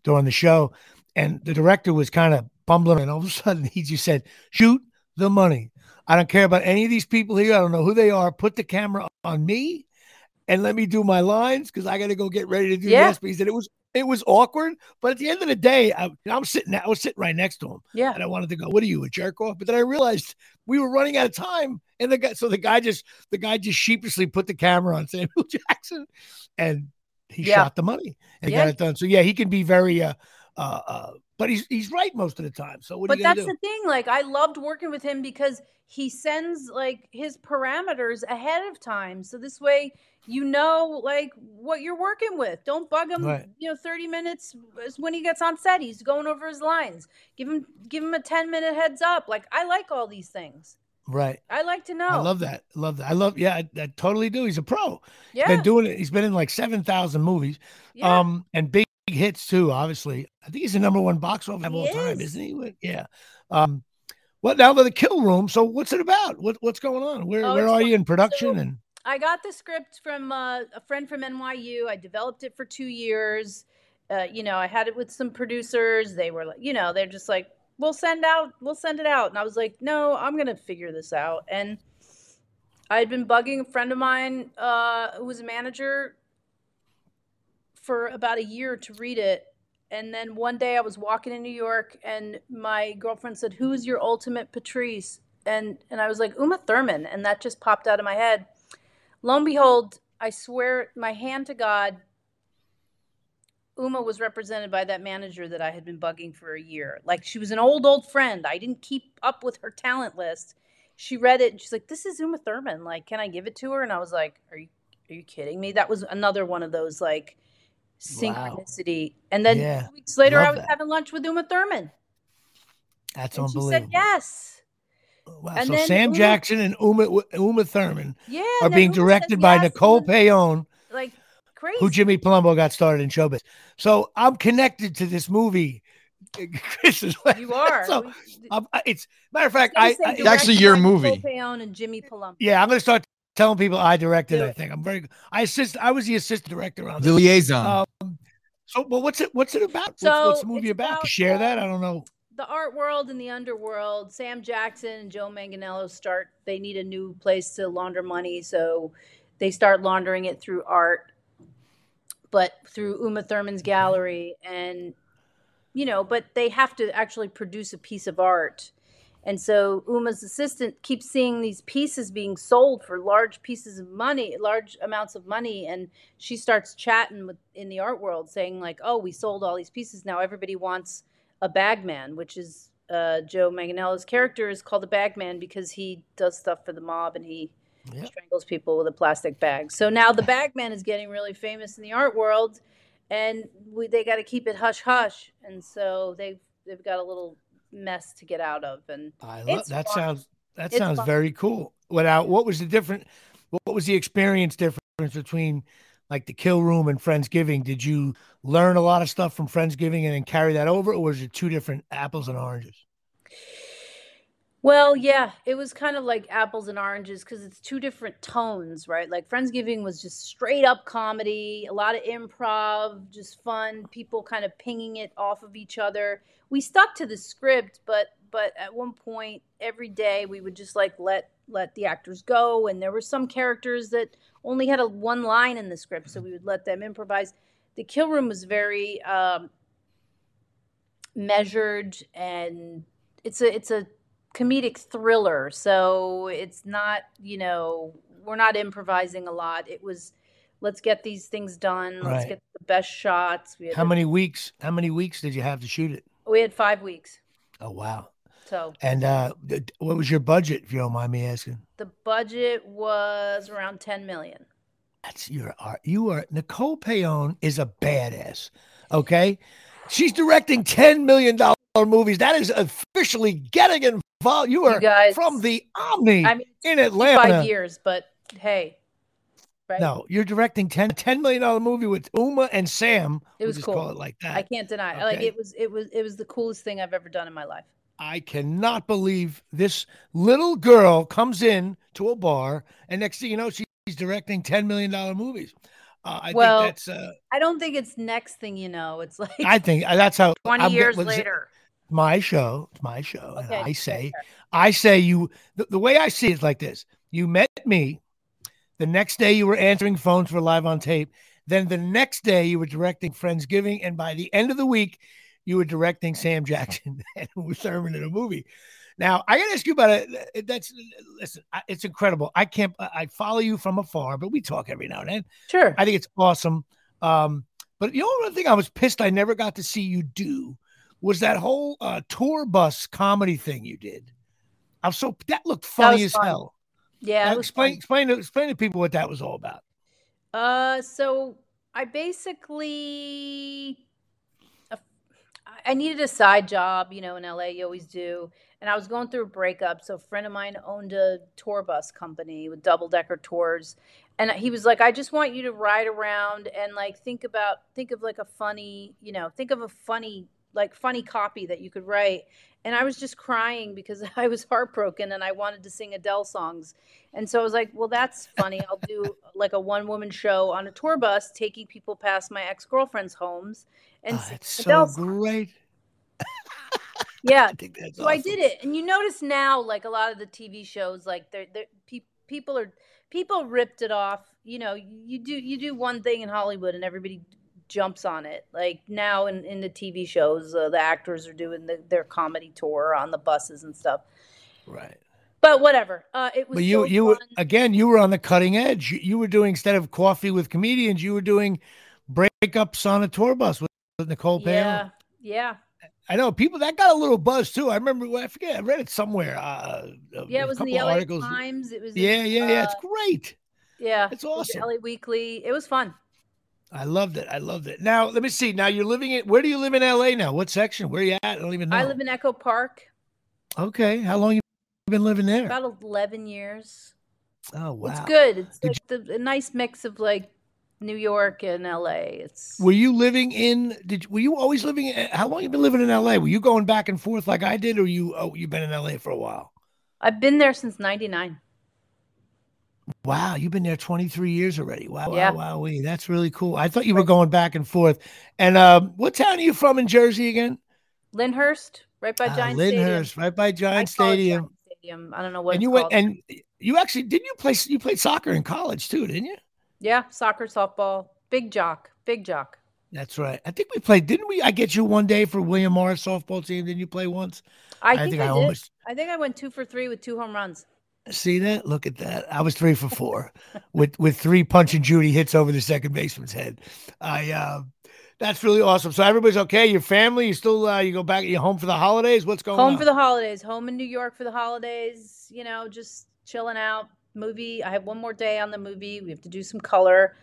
during the show. And the director was kind of bumbling, and all of a sudden (laughs) he just said, Shoot the money. I don't care about any of these people here. I don't know who they are. Put the camera on me and let me do my lines because I got to go get ready to do Yeah. the ESPYs. And it was it was awkward, but at the end of the day, I, I'm sitting I was sitting right next to him yeah. and I wanted to go, "What are you, a jerk off?" But then I realized we were running out of time, and the guy, so the guy just the guy just sheepishly put the camera on (laughs) Samuel Jackson, and he Yeah. shot the money and Yeah. got it done. So yeah, he can be very, uh, uh, uh but he's he's right most of the time. So what but are you gonna that's do? the thing like i loved working with him because he sends like his parameters ahead of time so this way you know like what you're working with don't bug him Right. you know 30 minutes is when he gets on set he's going over his lines give him give him a 10 minute heads up like i like all these things right. i like to know I love that. Love that. I love. Yeah, I, I totally do. He's a pro. yeah Been doing it. He's been in like seven thousand movies. yeah Um, and big hits too. Obviously, I think he's the number one box office of all is. time, isn't he? Yeah. Um, what now? The Kill Room. So what's it about? What what's going on? Where oh, where are you in production? So, and I got the script from uh, a friend from NYU. I developed it for two years. Uh, you know, I had it with some producers. They were like, you know, they're just like, we'll send out, we'll send it out. And I was like, no, I'm gonna figure this out. And I had been bugging a friend of mine uh, who was a manager for about a year to read it. And then one day I was walking in New York and my girlfriend said, Who's your ultimate Patrice? And and I was like, Uma Thurman. And that just popped out of my head. Lo and behold, I swear my hand to God, Uma was represented by that manager that I had been bugging for a year. Like she was an old, old friend. I didn't keep up with her talent list she read it and she's like, "This is Uma Thurman. Like, can I give it to her?" And I was like, "Are you are you kidding me?" That was another one of those like synchronicity. Wow. And then yeah. weeks later, Love I was that. having lunch with Uma Thurman. That's and unbelievable. She said yes. Wow. And so Sam Uma, Jackson and Uma Uma Thurman yeah, are being directed by yes, Nicol Paone. Like crazy. Who Jimmy Palumbo got started in showbiz. So I'm connected to this movie (laughs) Chris is you are. So, um, it's matter of fact, I, I it's actually your movie. and Jimmy Palumbo. Yeah, I'm gonna start telling people I directed. I think I'm very. I assist. I was the assistant director on the this. liaison. Um, so, well, what's it? What's it about? So what's, what's the movie about? about? Share that. I don't know. The art world and the underworld. Sam Jackson and Joe Manganiello start. They need a new place to launder money, so they start laundering it through art, but through Uma Thurman's gallery and you know, but they have to actually produce a piece of art. And so Uma's assistant keeps seeing these pieces being sold for large pieces of money, large amounts of money, and she starts chatting with in the art world, saying like, "Oh, we sold all these pieces. Now everybody wants a bagman," which is uh, Joe Manganiello's character is called a bagman because he does stuff for the mob and he yep. strangles people with a plastic bag. So now the bagman is getting really famous in the art world, and we, they got to keep it hush hush, and so they've they've got a little mess to get out of. And I love that fun. sounds that it's sounds fun. very cool. Without what was the different? What was the experience difference between like the kill room and Friendsgiving? Did you learn a lot of stuff from Friendsgiving and then carry that over, or was it two different apples and oranges? Well, yeah, it was kind of like apples and oranges because it's two different tones, right? Like Friendsgiving was just straight up comedy, a lot of improv, just fun, people kind of pinging it off of each other. We stuck to the script, but but at one point every day we would just like let let the actors go and there were some characters that only had a one line in the script, so we would let them improvise. The kill room was very um, measured and it's a it's a comedic thriller. So it's not, you know, we're not improvising a lot. It was let's get these things done. Let's get the best shots. We how many weeks? How many weeks did you have to shoot it? We had five weeks. Oh wow. So and uh what was your budget, if you don't mind me asking? The budget was around ten million. That's your art. You are Nicol Paone is a badass. Okay. She's directing ten million dollar movies. That is officially getting involved. You are you guys, from the Omni I mean, in Atlanta. Five years, but hey. Right? No, you're directing 10, $10 million movie with Uma and Sam. It was cool. Call it like that. I can't deny. Okay. Like it was, it was, it was the coolest thing I've ever done in my life. I cannot believe this little girl comes in to a bar, and next thing you know, she's directing ten million dollar movies. Uh, I well, think that's. Uh, I don't think it's next thing you know. It's like I think uh, that's how 20 I'm, years later my show. It's my show. Okay. And I say, I say you, the, the way I see it is like this. You met me. The next day you were answering phones for live on tape. Then the next day you were directing Friendsgiving. And by the end of the week, you were directing Sam Jackson (laughs) and was Thurman in a movie. Now I got to ask you about it. That's listen, it's incredible. I can't. I follow you from afar, but we talk every now and then. Sure. I think it's awesome. Um, but you know one thing I was pissed I never got to see you do was that whole uh, tour bus comedy thing you did. I'm so that looked funny that as fun. hell. Yeah, explain explain to, explain to people what that was all about. Uh, so I basically uh, I needed a side job, you know, in LA you always do. And I was going through a breakup. So a friend of mine owned a tour bus company with double decker tours. and he was like, I just want you to ride around and like think about think of like a funny, you know, think of a funny like funny copy that you could write. And I was just crying because (laughs) I was heartbroken and I wanted to sing Adele songs. And so I was like, well, that's funny. I'll do (laughs) like a one woman show on a tour bus taking people past my ex girlfriend's homes and oh, that's Adele so songs. great. (laughs) yeah. I so awesome. I did it. And you notice now, like a lot of the TV shows, like they're, they're pe- people are people ripped it off. You know, you do you do one thing in Hollywood and everybody jumps on it. Like now in, in the TV shows, uh, the actors are doing the, their comedy tour on the buses and stuff. Right. But whatever. Uh, it was. But you so you were, again you were on the cutting edge. You, you, were doing instead of coffee with comedians, you were doing breakups on a tour bus with, with Nicol Paone. Yeah. Yeah. I know people that got a little buzz too. I remember I forget I read it somewhere. Uh, yeah, it was in the LA articles. Times. It was. Yeah, in, yeah, yeah. It's uh, great. Yeah, it's awesome. LA Weekly. It was fun. I loved it. I loved it. Now let me see. Now you're living in. Where do you live in LA now? What section? Where are you at? I don't even know. I live in Echo Park. Okay. How long you been living there? About eleven years. Oh wow. It's good. It's like the, a nice mix of like New York and LA. It's Were you living in did were you always living in, how long you been living in LA? Were you going back and forth like I did or you oh you've been in LA for a while? I've been there since 99. Wow, you've been there 23 years already. Wow, yeah. wow, wow, that's really cool. I thought you were going back and forth. And um, what town are you from in Jersey again? Lyndhurst, right by ah, Giant uh, Lyndhurst, Stadium. right by Giant Stadium. Giant Stadium. I don't know what. And you went and you actually didn't you play you played soccer in college too, didn't you? Yeah, soccer, softball, big jock, big jock. That's right. I think we played. Didn't we? I get you one day for William Morris softball team. Didn't you play once? I, I think, think, I, I did. Almost... I think I went two for three with two home runs. See that? Look at that. I was three for four with with three punch and Judy hits over the second baseman's head. I uh, that's really awesome. So everybody's okay. Your family, you still uh, you go back. You home for the holidays? What's going home on? Home for the holidays. Home in New York for the holidays. You know, just chilling out. Movie. I have one more day on the movie. We have to do some color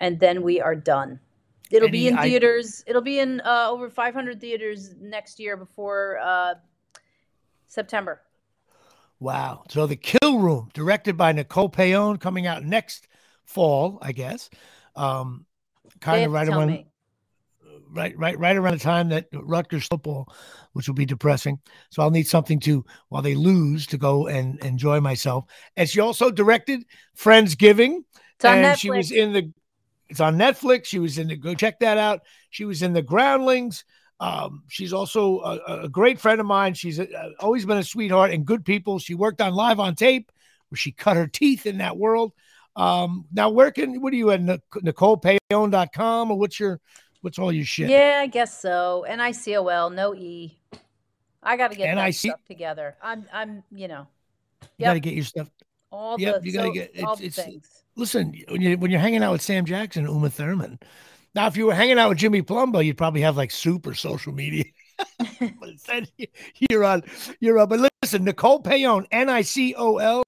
and then we are done. It'll Any, be in theaters. I, it'll be in uh, over 500 theaters next year before uh, September. Wow. So The Kill Room, directed by Nicol Paone, coming out next fall, I guess. Um, kind of right around me. right right right around the time that Rutgers football, which will be depressing. So I'll need something to while they lose to go and enjoy myself. And she also directed Friendsgiving. and Netflix. she was in the it's on Netflix. She was in the go check that out. She was in the Groundlings. Um, she's also a, a, great friend of mine. She's a, uh, always been a sweetheart and good people. She worked on Live on Tape, where she cut her teeth in that world. Um, now, where can what are you at NicolPaone.com or what's your what's all your shit? Yeah, I guess so. N I C O L, no E. I got to get that stuff together. I'm, I'm, you know, yep. you got to get your stuff. All yep, the, you got to so, get it's, it's things listen, when you when you're hanging out with Sam Jackson, Uma Thurman. Now, if you were hanging out with Jimmy Palumbo, you'd probably have like super social media. (laughs) but instead, you're on, you're on. But listen, Nicol Paone, N I C O L,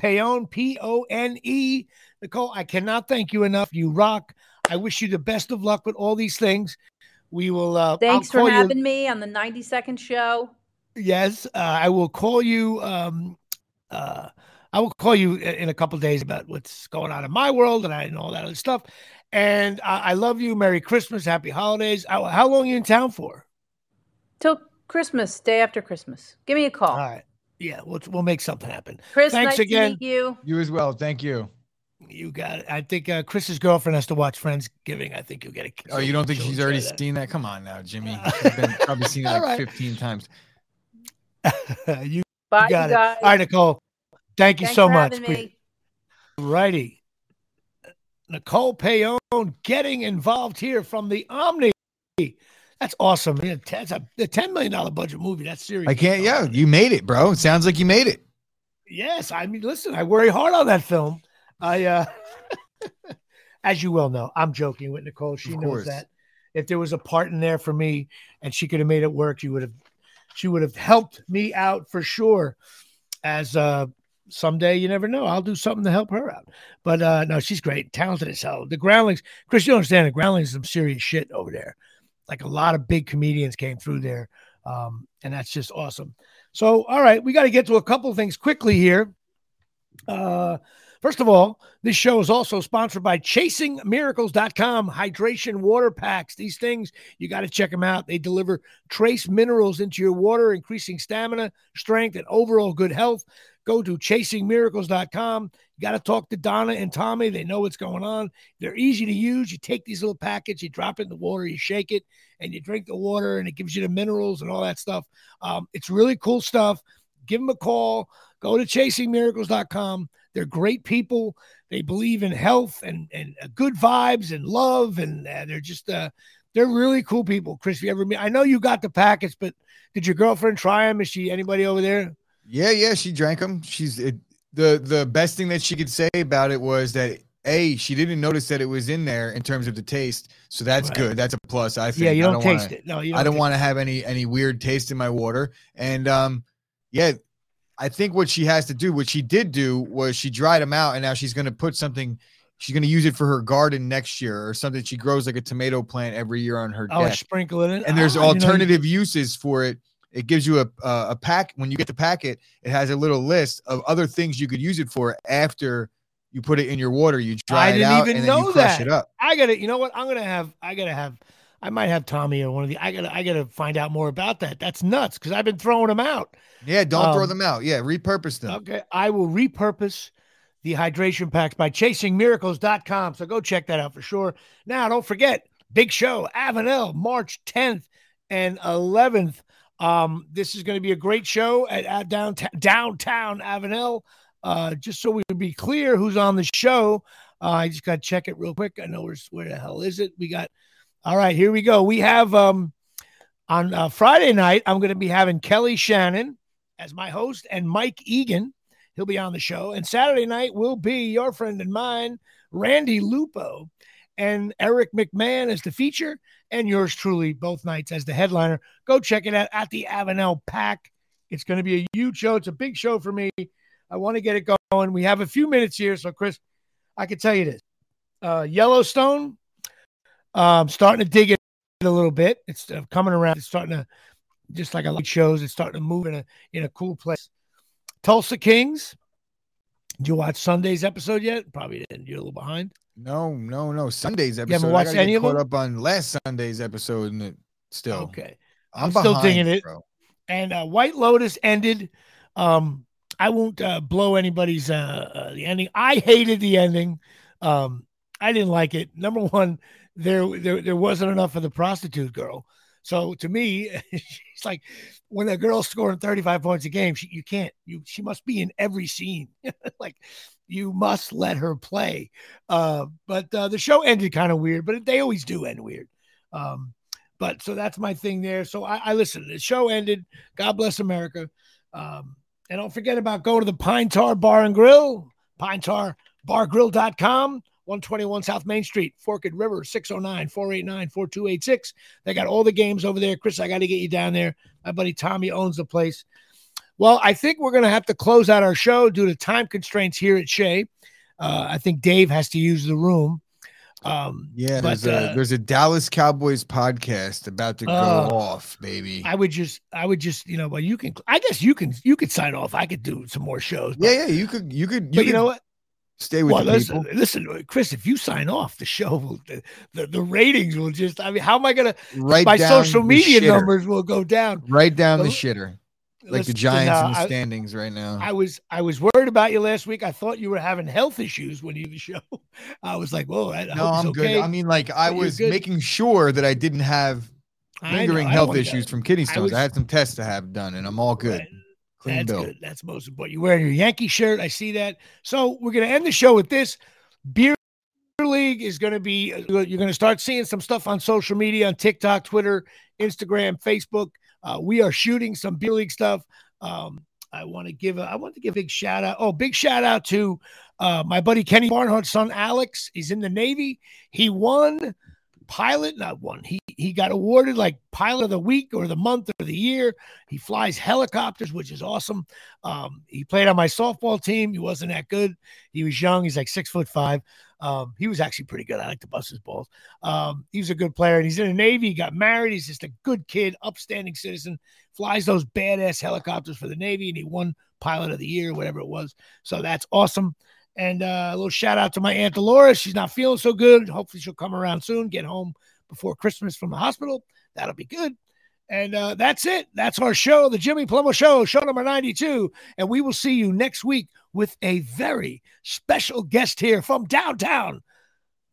Paone, P O N E. Nicol, I cannot thank you enough. You rock. I wish you the best of luck with all these things. We will. Uh, Thanks for having you. me on the 90 second show. Yes, uh, I will call you. Um, uh, I will call you in a couple days about what's going on in my world and I and all that other stuff. And I, I love you. Merry Christmas. Happy holidays. How, how long are you in town for? Till Christmas, day after Christmas. Give me a call. All right. Yeah, we'll, we'll make something happen. Chris, thanks nice again. you. You as well. Thank you. You got it. I think uh, Chris's girlfriend has to watch Friendsgiving. I think you'll get a it. Oh, you don't think she's already that. seen that? Come on now, Jimmy. (laughs) She's been probably seen it like right. 15 times. (laughs) you, Bye, you got it. All right, Nicol. Thank you Thanks so much. Righty. Nicol Paone getting involved here from the Omni. That's awesome. That's a, a $10 million budget movie. That's serious. I can't, yeah, you made it, bro. It sounds like you made it. Yes. I mean, listen, I worry hard on that film. I, uh, (laughs) as you well know, I'm joking with Nicol. She knows that if there was a part in there for me and she could have made it work, she would have, she would have helped me out for sure as, uh, someday you never know. I'll do something to help her out. But uh no, she's great, talented as hell. The Groundlings, Chris, you understand the Groundlings is some serious shit over there. Like a lot of big comedians came through there. Um, and that's just awesome. So, all right, we got to get to a couple things quickly here. Uh First of all, this show is also sponsored by chasingmiracles.com hydration water packs. These things, you got to check them out. They deliver trace minerals into your water, increasing stamina, strength, and overall good health. Go to chasingmiracles.com. You got to talk to Donna and Tommy. They know what's going on. They're easy to use. You take these little packets, you drop it in the water, you shake it, and you drink the water, and it gives you the minerals and all that stuff. Um, it's really cool stuff. Give them a call. Go to chasingmiracles.com. They're great people. They believe in health and and uh, good vibes and love, and uh, they're just uh, they're really cool people. Chris, you ever meet? I know you got the packets, but did your girlfriend try them? Is she anybody over there? Yeah, yeah, she drank them. She's it, the the best thing that she could say about it was that a she didn't notice that it was in there in terms of the taste, so that's right. good. That's a plus. I think. Yeah, you don't, don't taste wanna, it. No, you don't I don't want to have any any weird taste in my water, and um, yeah, I think what she has to do, what she did do, was she dried them out, and now she's going to put something. She's going to use it for her garden next year, or something. She grows like a tomato plant every year on her oh, deck. sprinkle it in. And there's oh, alternative you know, uses for it. It gives you a, a a pack when you get the packet. It has a little list of other things you could use it for after you put it in your water. You dry I it out, even and know then you crush that. it up. I got it. You know what? I'm gonna have. I gotta have. I might have Tommy or one of the. I gotta. I gotta find out more about that. That's nuts because I've been throwing them out. Yeah, don't um, throw them out. Yeah, repurpose them. Okay, I will repurpose the hydration packs by chasingmiracles.com. So go check that out for sure. Now, don't forget, big show, Avenel, March 10th and 11th. Um, this is going to be a great show at, at downtown, downtown Avenel. Uh, just so we be clear who's on the show, uh, I just got to check it real quick. I know where, where the hell is it? We got, all right, here we go. We have um, on uh, Friday night, I'm going to be having Kelly Shannon as my host and Mike Egan. He'll be on the show. And Saturday night will be your friend and mine, Randy Lupo, and Eric McMahon as the feature, and yours truly both nights as the headliner. Go check it out at the Avenel Pack. It's going to be a huge show. It's a big show for me. I want to get it going. We have a few minutes here. So, Chris, I can tell you this uh, Yellowstone, um, starting to dig it a little bit. It's uh, coming around. It's starting to just like I like shows. It's starting to move in a in a cool place. Tulsa Kings. Did you watch Sunday's episode yet? Probably didn't. You're a little behind. No, no, no. Sunday's episode. You haven't watched any of them? up on last Sunday's episode, and it still. Okay, I'm, I'm behind, still digging it. Bro. And uh, White Lotus ended. Um, I won't uh, blow anybody's uh, uh, the ending. I hated the ending. Um, I didn't like it. Number one, there, there there wasn't enough of the prostitute girl. So to me, (laughs) she's like when a girl's scoring 35 points a game, she, you can't, you, she must be in every scene. (laughs) like you must let her play. Uh, but uh, the show ended kind of weird, but they always do end weird. Um, but so that's my thing there. So I, I listen, the show ended. God bless America. Um, and don't forget about going to the Pine Tar Bar and Grill, Pine Tar Grill.com. 121 South Main Street, Forked River, 609 489 4286. They got all the games over there. Chris, I got to get you down there. My buddy Tommy owns the place. Well, I think we're going to have to close out our show due to time constraints here at Shea. Uh, I think Dave has to use the room. Um, yeah, but, there's, a, uh, there's a Dallas Cowboys podcast about to go uh, off, baby. I would just, I would just, you know, well, you can, I guess you can, you could sign off. I could do some more shows. But, yeah, yeah, you could, you could, you but could, you know what? Stay with well, the listen, people. listen, Chris. If you sign off, the show will, the, the, the ratings will just. I mean, how am I gonna? Right my down social the media shitter. numbers will go down. Right down the Uh, shitter, like the Giants uh, in the I- standings right now. I was I was worried about you last week. I thought you were having health issues when you the show. (laughs) I was like, whoa, I, I no, I'm he's good. I mean, like I But was making sure that I didn't have I know, lingering health issues that. from kidney I stones. was- I had some tests to have done, and I'm all good. Right. Clean That's bill. good. That's most important. You're wearing your Yankee shirt. I see that. So we're gonna end the show with this. Beer League is going to be. uh, You're going to start seeing some stuff on social media, on TikTok, Twitter, Instagram, Facebook. Uh, we are shooting some beer league stuff. Um, I want to give a, I want to give a big shout out. Oh, big shout out to uh, my buddy Kenny Barnhart's son Alex. He's in the Navy. He won pilot, not one. He he got awarded like pilot of the week or the month or the year. He flies helicopters, which is awesome. Um, he played on my softball team. He wasn't that good. He was young. He's like six foot five. Um, he was actually pretty good. I like to bust his balls. Um, he was a good player, and he's in the Navy. He got married. He's just a good kid, upstanding citizen. Flies those badass helicopters for the Navy, and he won pilot of the year, whatever it was. So that's awesome. And uh, a little shout out to my Aunt Dolores. She's not feeling so good. Hopefully, she'll come around soon, get home before Christmas from the hospital. That'll be good. And uh, that's it. That's our show, the Jimmy Palumbo Show, show number 92. And we will see you next week with a very special guest here from downtown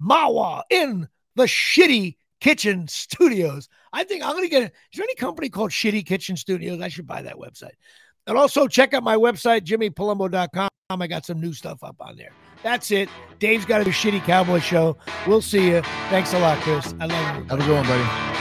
Mahwah in the Shitty Kitchen Studios. I think I'm going to get is there any company called Shitty Kitchen Studios? I should buy that website. And also check out my website, jimmypalumbo.com. I got some new stuff up on there. That's it. Dave's got a shitty cowboy show. We'll see you. Thanks a lot, Chris. I love you. Have a good one, buddy.